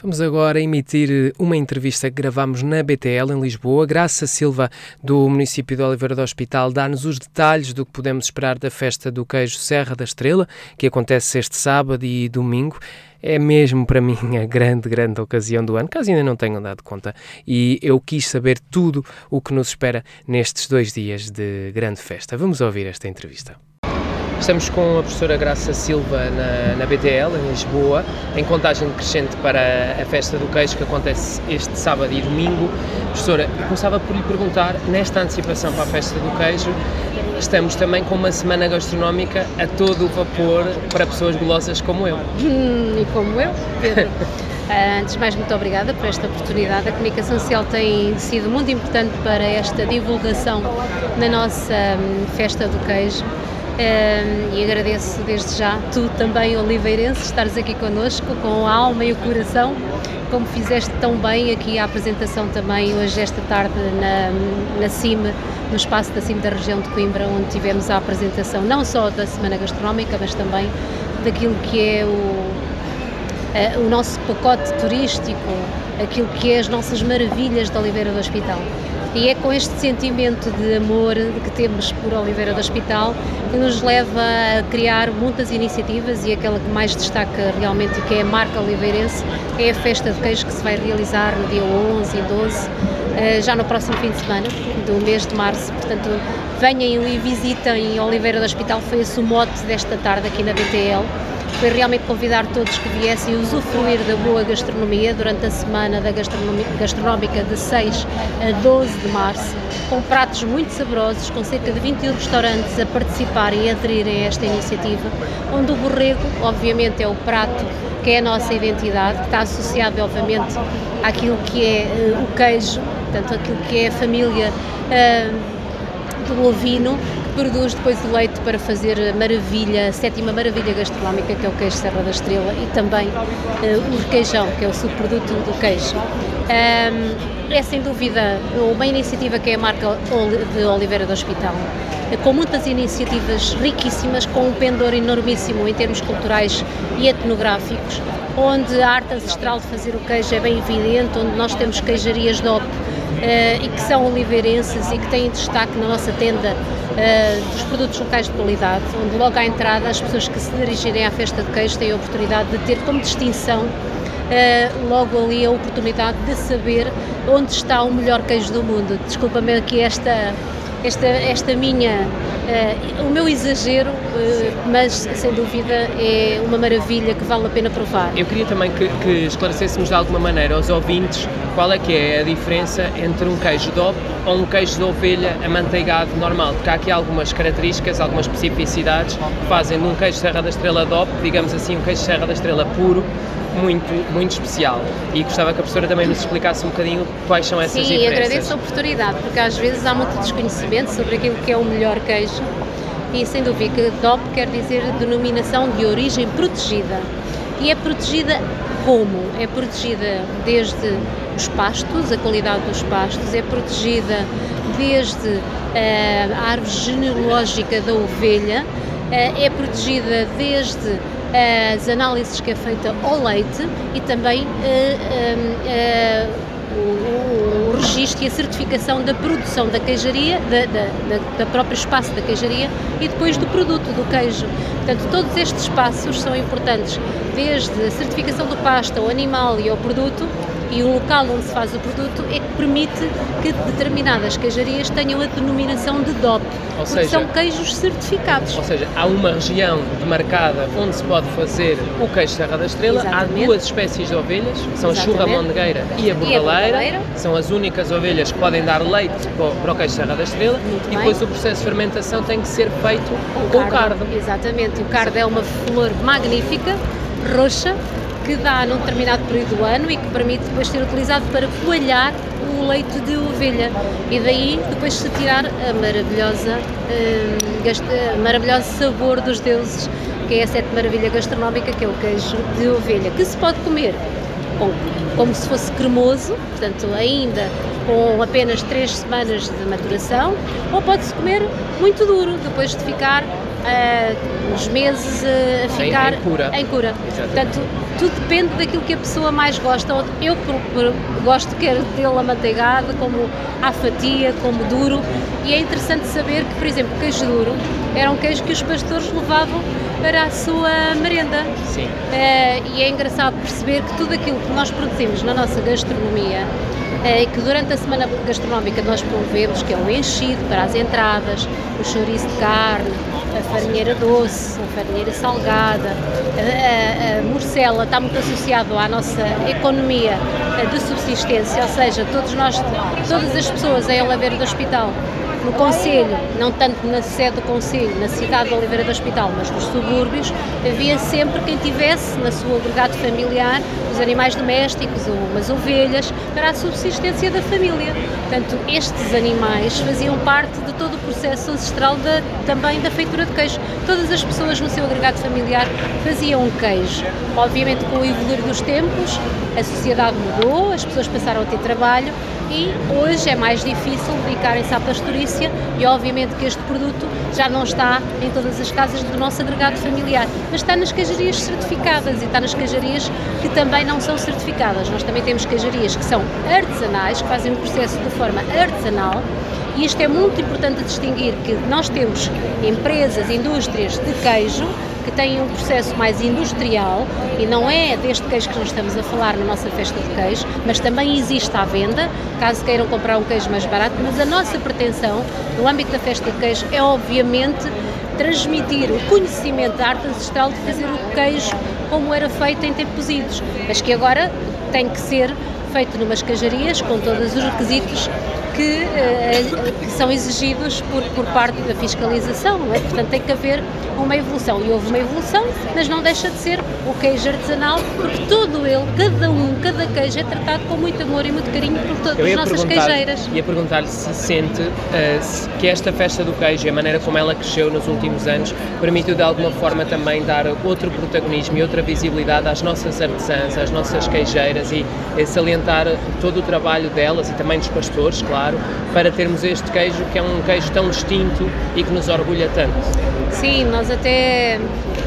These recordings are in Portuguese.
Vamos agora emitir uma entrevista que gravamos na BTL em Lisboa. Graça Silva, do município de Oliveira do Hospital, dá-nos os detalhes do que podemos esperar da festa do queijo Serra da Estrela, que acontece este sábado e domingo é mesmo para mim a grande, grande ocasião do ano, caso ainda não tenham dado conta. E eu quis saber tudo o que nos espera nestes dois dias de grande festa. Vamos ouvir esta entrevista. Estamos com a professora Graça Silva na, na, BTL, em Lisboa, em contagem crescente para a festa do queijo que acontece este sábado e domingo. Professora, começava por lhe perguntar, nesta antecipação para a festa do queijo, estamos também com uma semana gastronómica a todo o vapor para pessoas golosas como eu. Hum, e como eu, Pedro. Ah, antes de mais, muito obrigada por esta oportunidade. A comunicação social tem sido muito importante para esta divulgação na nossa hum, festa do queijo. E agradeço desde já, tu também, Oliveirense, estares aqui connosco com a alma e o coração, como fizeste tão bem aqui a apresentação também hoje, esta tarde, na, na CIME, no espaço da CIME da região de Coimbra, onde tivemos a apresentação não só da Semana Gastronómica, mas também daquilo que é o, o nosso pacote turístico, aquilo que é as nossas maravilhas da Oliveira do Hospital. E é com este sentimento de amor que temos por Oliveira do Hospital que nos leva a criar muitas iniciativas e aquela que mais destaca realmente que é a marca oliveirense é a festa de queijo que se vai realizar no dia 11 e 12, eh, já no próximo fim de semana, do mês de março. Portanto, venham e visitem Oliveira do Hospital, foi esse o mote desta tarde aqui na BTL foi realmente convidar todos que viessem usufruir da boa gastronomia durante a semana da gastronómica de 6 a 12 de março, com pratos muito saborosos, com cerca de 21 restaurantes a participarem e aderirem a esta iniciativa, onde o borrego, obviamente, é o prato que é a nossa identidade, que está associado, obviamente, àquilo que é uh, o queijo, portanto, aquilo que é a família uh, do ovino, produz depois o leite para fazer a maravilha, a sétima maravilha gastronómica, que é o queijo Serra da Estrela, e também uh, o requeijão, que é o subproduto do queijo. Um, é sem dúvida uma iniciativa que é a marca de Oliveira do Hospital, com muitas iniciativas riquíssimas, com um pendor enormíssimo em termos culturais e etnográficos, onde a arte ancestral de fazer o queijo é bem evidente, onde nós temos queijarias DOP uh, e que são oliveirenses e que têm destaque na nossa tenda uh, dos produtos locais de qualidade, onde logo à entrada as pessoas que se dirigirem à festa de queijo têm a oportunidade de ter como distinção uh, logo ali a oportunidade de saber onde está o melhor queijo do mundo. Desculpa-me aqui esta esta, esta minha, uh, o meu exagero, uh, mas sem dúvida é uma maravilha que vale a pena provar. Eu queria também que, que esclarecêssemos de alguma maneira aos ouvintes qual é que é a diferença entre um queijo DOP ou um queijo de ovelha amanteigado normal, porque há aqui algumas características, algumas especificidades que fazem de um queijo Serra da Estrela DOP, digamos assim, um queijo Serra da Estrela puro, muito, muito especial. E gostava que a professora também nos explicasse um bocadinho quais são essas Sim, diferenças. Sim, agradeço a oportunidade, porque às vezes há muito desconhecimento sobre aquilo que é o melhor queijo. E sem dúvida que DOP quer dizer denominação de origem protegida. E é protegida como? É protegida desde os pastos, a qualidade dos pastos, é protegida desde uh, a árvore genealógica da ovelha, uh, é protegida desde as análises que é feita ao leite e também uh, o, o, registro e a certificação da produção da queijaria, da, da, da, próprio espaço da queijaria e depois do produto, do queijo. Portanto, todos estes passos são importantes, desde a certificação do pasto ao animal e ao produto, e o local onde se faz o produto é que permite que determinadas queijarias tenham a denominação de DOP, ou porque seja, são queijos certificados. Ou seja, há uma região demarcada onde se pode fazer o queijo Serra da Estrela, Exatamente. há duas espécies de ovelhas, são Exatamente. a churra mondegueira e a bordaleira, são as únicas ovelhas que podem dar leite para o queijo Serra da Estrela Muito e depois bem. o processo de fermentação tem que ser feito com, com o cardo. Exatamente, o cardo é uma flor magnífica, roxa, que dá num determinado período do ano e que permite depois ser utilizado para coalhar o leite de ovelha. E daí depois se tirar a maravilhosa, uh, maravilhoso sabor dos deuses, que é a sete maravilha gastronómica, que é o queijo de ovelha, que se pode comer com, como se fosse cremoso, portanto ainda com apenas 3 semanas de maturação, ou pode-se comer muito duro, depois de ficar uh, uns meses uh, a ficar em, em cura. Em cura. Portanto, tudo depende daquilo que a pessoa mais gosta. Eu gosto quer dele amanteigado, como à fatia, como duro, e é interessante saber que, por exemplo, queijo duro era um queijo que os pastores levavam para a sua merenda. Sim. Uh, e é engraçado perceber que tudo aquilo que nós produzimos na nossa gastronomia e que durante a semana gastronómica nós promovemos, que é o enchido para as entradas, o chouriço de carne, a farinheira doce, a farinheira salgada, a, a, a morcela está muito associado à nossa economia de subsistência, ou seja, todos nós, todas as pessoas em Oliveira do Hospital no Conselho, não tanto na sede do Conselho, na cidade de Oliveira do Hospital, mas nos subúrbios, havia sempre quem tivesse na sua agregado familiar os animais domésticos, umas ovelhas, para a subsistência da família. Portanto, estes animais faziam parte de todo o processo ancestral também da feitura de queijo. Todas as pessoas no seu agregado familiar faziam queijo. Obviamente, com o evoluir dos tempos, a sociedade mudou, as pessoas passaram a ter trabalho e hoje é mais difícil dedicarem-se à pastorícia e obviamente que este produto já não está em todas as casas do nosso agregado familiar, mas está nas queijarias certificadas e está nas queijarias que também não são certificadas. Nós também temos queijarias que são artesanais, que fazem o processo de forma artesanal e isto é muito importante distinguir que nós temos empresas, indústrias de queijo que têm um processo mais industrial e não é deste queijo que nós estamos a falar na nossa festa de queijo, mas também existe à venda, caso queiram comprar um queijo mais barato, mas a nossa pretensão no âmbito da festa de queijo é obviamente transmitir o conhecimento da arte ancestral de fazer o queijo como era feito em tempos idos, mas que agora tem que ser feito numas queijarias com todos os requisitos que, uh, são exigidos por, por parte da fiscalização, não é? Portanto, tem que haver uma evolução. E houve uma evolução, mas não deixa de ser o queijo artesanal, porque todo ele, cada um, cada queijo é tratado com muito amor e muito carinho por todas as nossas queijeiras. Ia perguntar-lhe se sente uh, se, que esta festa do queijo e a maneira como ela cresceu nos últimos anos permitiu de alguma forma também dar outro protagonismo e outra visibilidade às nossas artesãs, às nossas queijeiras e, e salientar todo o trabalho delas e também dos pastores, claro claro, para termos este queijo que é um queijo tão distinto e que nos orgulha tanto. Sim, nós até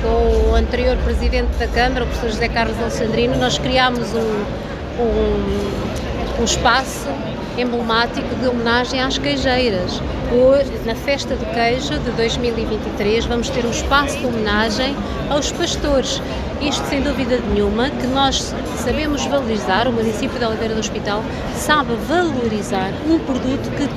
com o anterior presidente da Câmara, o professor José Carlos Alexandrino, nós criámos um, um, um espaço emblemático de homenagem às queijeiras. Hoje, na Festa do Queijo de 2023, vamos ter um espaço de homenagem aos pastores. Isto, sem dúvida nenhuma, que nós sabemos valorizar, o município de Oliveira do Hospital sabe valorizar um produto que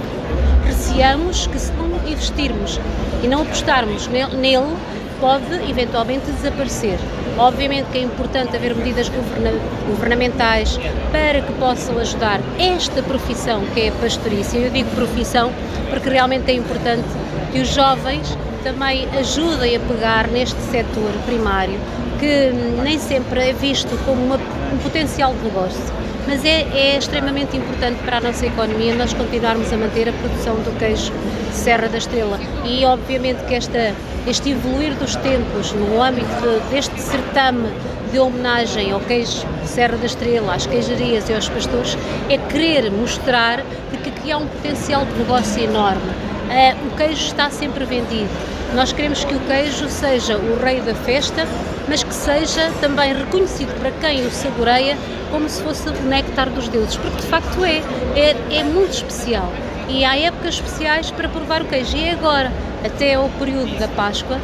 apreciamos que se não investirmos e não apostarmos nele, pode eventualmente desaparecer. Obviamente que é importante haver medidas governa governamentais para que possam ajudar esta profissão que é a pastorícia. Eu digo profissão porque realmente é importante que os jovens também ajudem a pegar neste setor primário que nem sempre é visto como uma, um potencial de negócio, mas é, é, extremamente importante para a nossa economia nós continuarmos a manter a produção do queijo Serra da Estrela. E obviamente que esta, este evoluir dos tempos no âmbito deste certame de homenagem ao queijo Serra da Estrela, às queijarias e aos pastores, é querer mostrar que aqui há um potencial de negócio enorme. Uh, o queijo está sempre vendido. Nós queremos que o queijo seja o rei da festa, mas que seja também reconhecido para quem o saboreia como se fosse o néctar dos deuses, porque de facto é, é, é muito especial. E há épocas especiais para provar o queijo. E é agora, até ao período da Páscoa,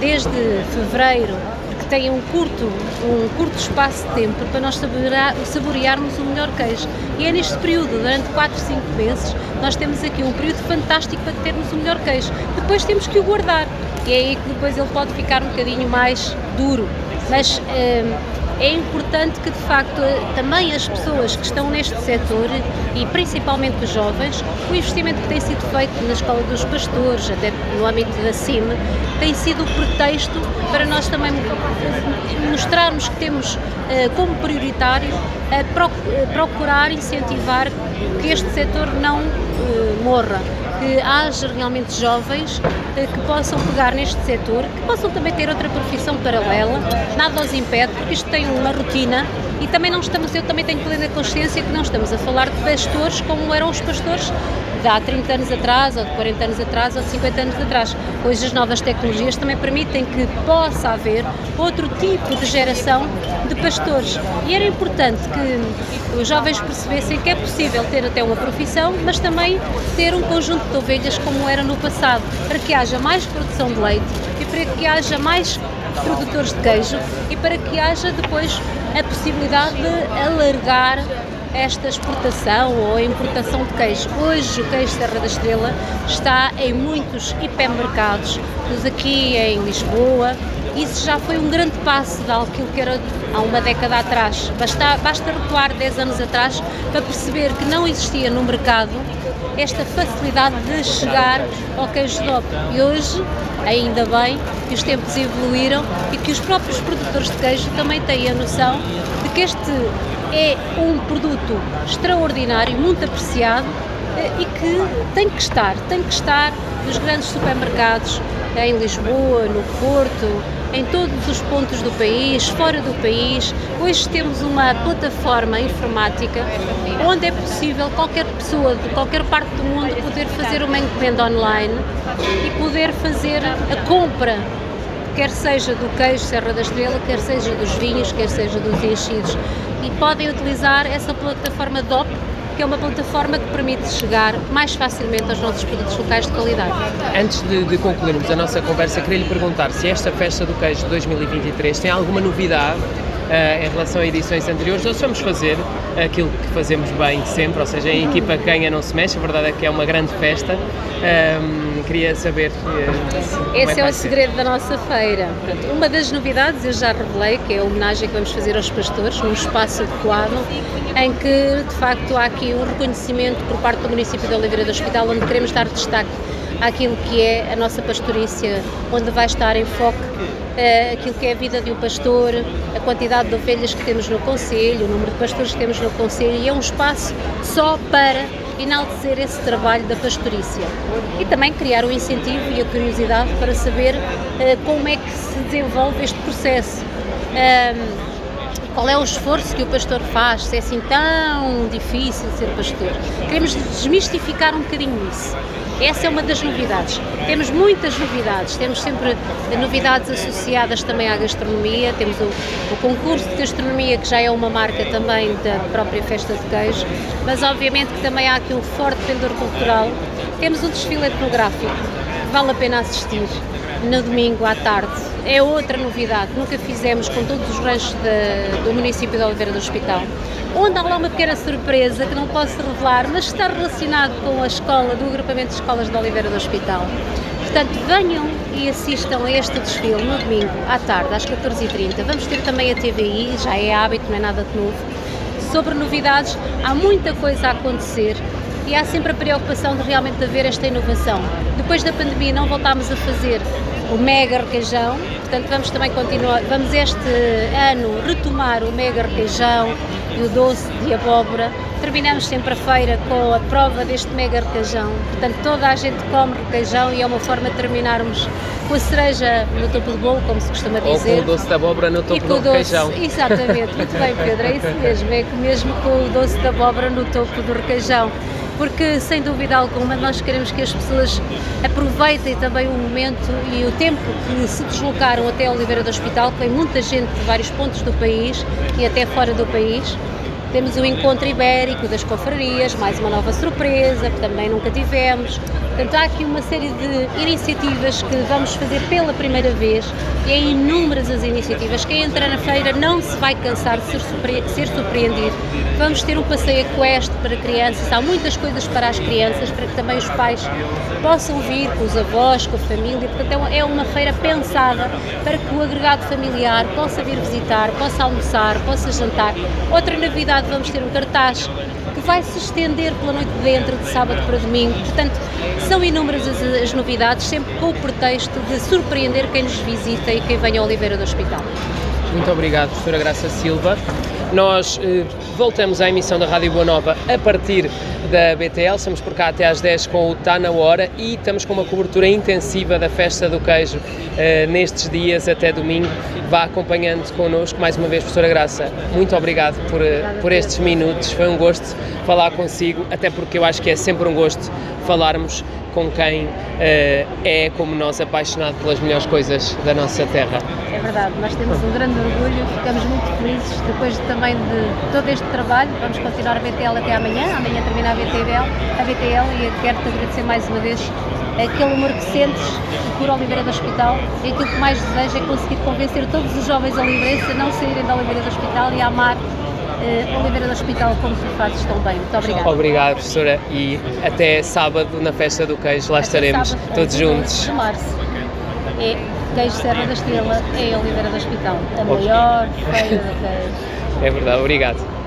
desde fevereiro, tem um curto, um curto espaço de tempo para nós saborear, saborearmos o melhor queijo. E é neste período, durante 4, 5 meses, nós temos aqui um período fantástico para termos o melhor queijo. Depois temos que o guardar e é aí que depois ele pode ficar um bocadinho mais duro. Mas eh, é importante que de facto também as pessoas que estão neste setor e principalmente os jovens, o investimento que tem sido feito na Escola dos Pastores, até no âmbito da CIM, tem sido o pretexto para nós também mostrarmos que temos eh, como prioritário procurar incentivar que este setor não eh, morra que haja realmente jovens eh, que possam pegar neste setor, que possam também ter outra profissão paralela, nada os impede, porque isto tem uma rotina E também não estamos, eu também tenho plena consciência que não estamos a falar de pastores como eram os pastores de há 30 anos atrás, ou de 40 anos atrás, ou de 50 anos atrás. Hoje as novas tecnologias também permitem que possa haver outro tipo de geração de pastores. E era importante que os jovens percebessem que é possível ter até uma profissão, mas também ter um conjunto de ovelhas como era no passado, para que haja mais produção de leite e para que haja mais produtores de queijo e para que haja depois a possibilidade de alargar esta exportação ou importação de queijo. Hoje o queijo Serra da Estrela está em muitos hipermercados, aqui em Lisboa. Isso já foi um grande passo daquilo que era há uma década atrás. Basta, basta recuar 10 anos atrás para perceber que não existia no mercado esta facilidade de chegar ao queijo DOP. E hoje, ainda bem, que os tempos evoluíram e que os próprios produtores de queijo também têm a noção de que este é um produto extraordinário, muito apreciado eh, e que tem que estar, tem que estar nos grandes supermercados em Lisboa, no Porto, em todos os pontos do país, fora do país. Hoje temos uma plataforma informática onde é possível qualquer pessoa de qualquer parte do mundo poder fazer uma encomenda online e poder fazer a compra quer seja do queijo Serra da Estrela, quer seja dos vinhos, quer seja dos enchidos. E podem utilizar essa plataforma DOP, que é uma plataforma que permite chegar mais facilmente aos nossos produtos locais de qualidade. Antes de, de concluirmos a nossa conversa, queria lhe perguntar se esta festa do queijo de 2023 tem alguma novidade uh, em relação a edições anteriores, ou se vamos fazer aquilo que fazemos bem sempre, ou seja, a equipa ganha não se mexe, a verdade é que é uma grande festa. Um, queria saber. Uh, Esse é, é o segredo da nossa feira. Pronto, uma das novidades eu já revelei, que é a homenagem que vamos fazer aos pastores, num espaço adequado, em que de facto há aqui um reconhecimento por parte do município de Oliveira do Hospital, onde queremos dar destaque àquilo que é a nossa pastorícia, onde vai estar em foco uh, aquilo que é a vida de um pastor, a quantidade de ovelhas que temos no Conselho, o número de pastores que temos no Conselho, e é um espaço só para enaltecer esse trabalho da pastorícia. E também criar o incentivo e a curiosidade para saber uh, como é que se desenvolve este processo. Um, qual é o esforço que o pastor faz, se é assim tão difícil ser pastor. Queremos desmistificar um bocadinho isso. Essa é uma das novidades. Temos muitas novidades, temos sempre novidades associadas também à gastronomia, temos o, o, concurso de gastronomia, que já é uma marca também da própria festa de queijo, mas obviamente que também há aqui um forte pendor cultural. Temos um desfile etnográfico que vale a pena assistir no domingo à tarde. É outra novidade, nunca fizemos com todos os ranchos de, do município de Oliveira do Hospital onde há lá uma pequena surpresa que não posso revelar, mas está relacionado com a escola, do agrupamento de escolas de Oliveira do Hospital. Portanto, venham e assistam a este desfile no domingo, à tarde, às 14h30. Vamos ter também a TVI, já é hábito, não é nada de novo. Sobre novidades, há muita coisa a acontecer e há sempre a preocupação de realmente haver esta inovação. Depois da pandemia não voltámos a fazer o mega requeijão, portanto vamos também continuar, vamos este ano retomar o mega requeijão e o doce de abóbora. Terminamos sempre a feira com a prova deste mega requeijão, portanto toda a gente come requeijão e é uma forma de terminarmos com a cereja no topo do bolo, como se costuma dizer. Ou com o doce de abóbora no topo do requeijão. Exatamente, muito bem Pedro, é isso mesmo, é que mesmo com o doce de abóbora no topo do requeijão porque sem dúvida alguma nós queremos que as pessoas aproveitem também o momento e o tempo que se deslocaram até Oliveira do Hospital, que vem muita gente de vários pontos do país e até fora do país. Temos o encontro ibérico das confrarias, mais uma nova surpresa, que também nunca tivemos. Portanto, há aqui uma série de iniciativas que vamos fazer pela primeira vez e é inúmeras as iniciativas. Quem entra na feira não se vai cansar de ser, surpre ser surpreendido. Vamos ter um passeio equestre para crianças, há muitas coisas para as crianças, para que também os pais possam vir com os avós, com a família. Portanto, é uma feira pensada para que o agregado familiar possa vir visitar, possa almoçar, possa jantar. Outra novidade, vamos ter um cartaz que vai se estender pela noite de dentro, de sábado para domingo. Portanto, são inúmeras as, as novidades, sempre com o pretexto de surpreender quem nos visita e quem vem ao Oliveira do Hospital. Muito obrigado, professora Graça Silva. Nós eh, voltamos à emissão da Rádio Boa Nova a partir da BTL, estamos por cá até às 10 com o Tá na Hora e estamos com uma cobertura intensiva da Festa do Queijo eh, nestes dias até domingo. Vá acompanhando connosco. Mais uma vez, professora Graça, muito obrigado por, eh, por estes minutos. Foi um gosto falar consigo, até porque eu acho que é sempre um gosto falarmos com quem uh, é, como nós, apaixonado pelas melhores coisas da nossa terra. É verdade, nós temos um grande orgulho, ficamos muito felizes depois de, também de todo este trabalho. Vamos continuar a BTL até amanhã, amanhã termina a BTL, a BTL e quero-te agradecer mais uma vez aquele amor que sentes por Oliveira do Hospital e aquilo que mais desejo é conseguir convencer todos os jovens oliveirenses a não saírem da Oliveira do Hospital e a amar uh, Oliveira do Hospital como tu fazes tão bem. Muito obrigada. Obrigado, professora, e até sábado na festa do queijo, lá até estaremos sábado, todos juntos. De março. É Queijo Serra da Estrela, é Oliveira do Hospital, a maior feira do queijo. É verdade, obrigado.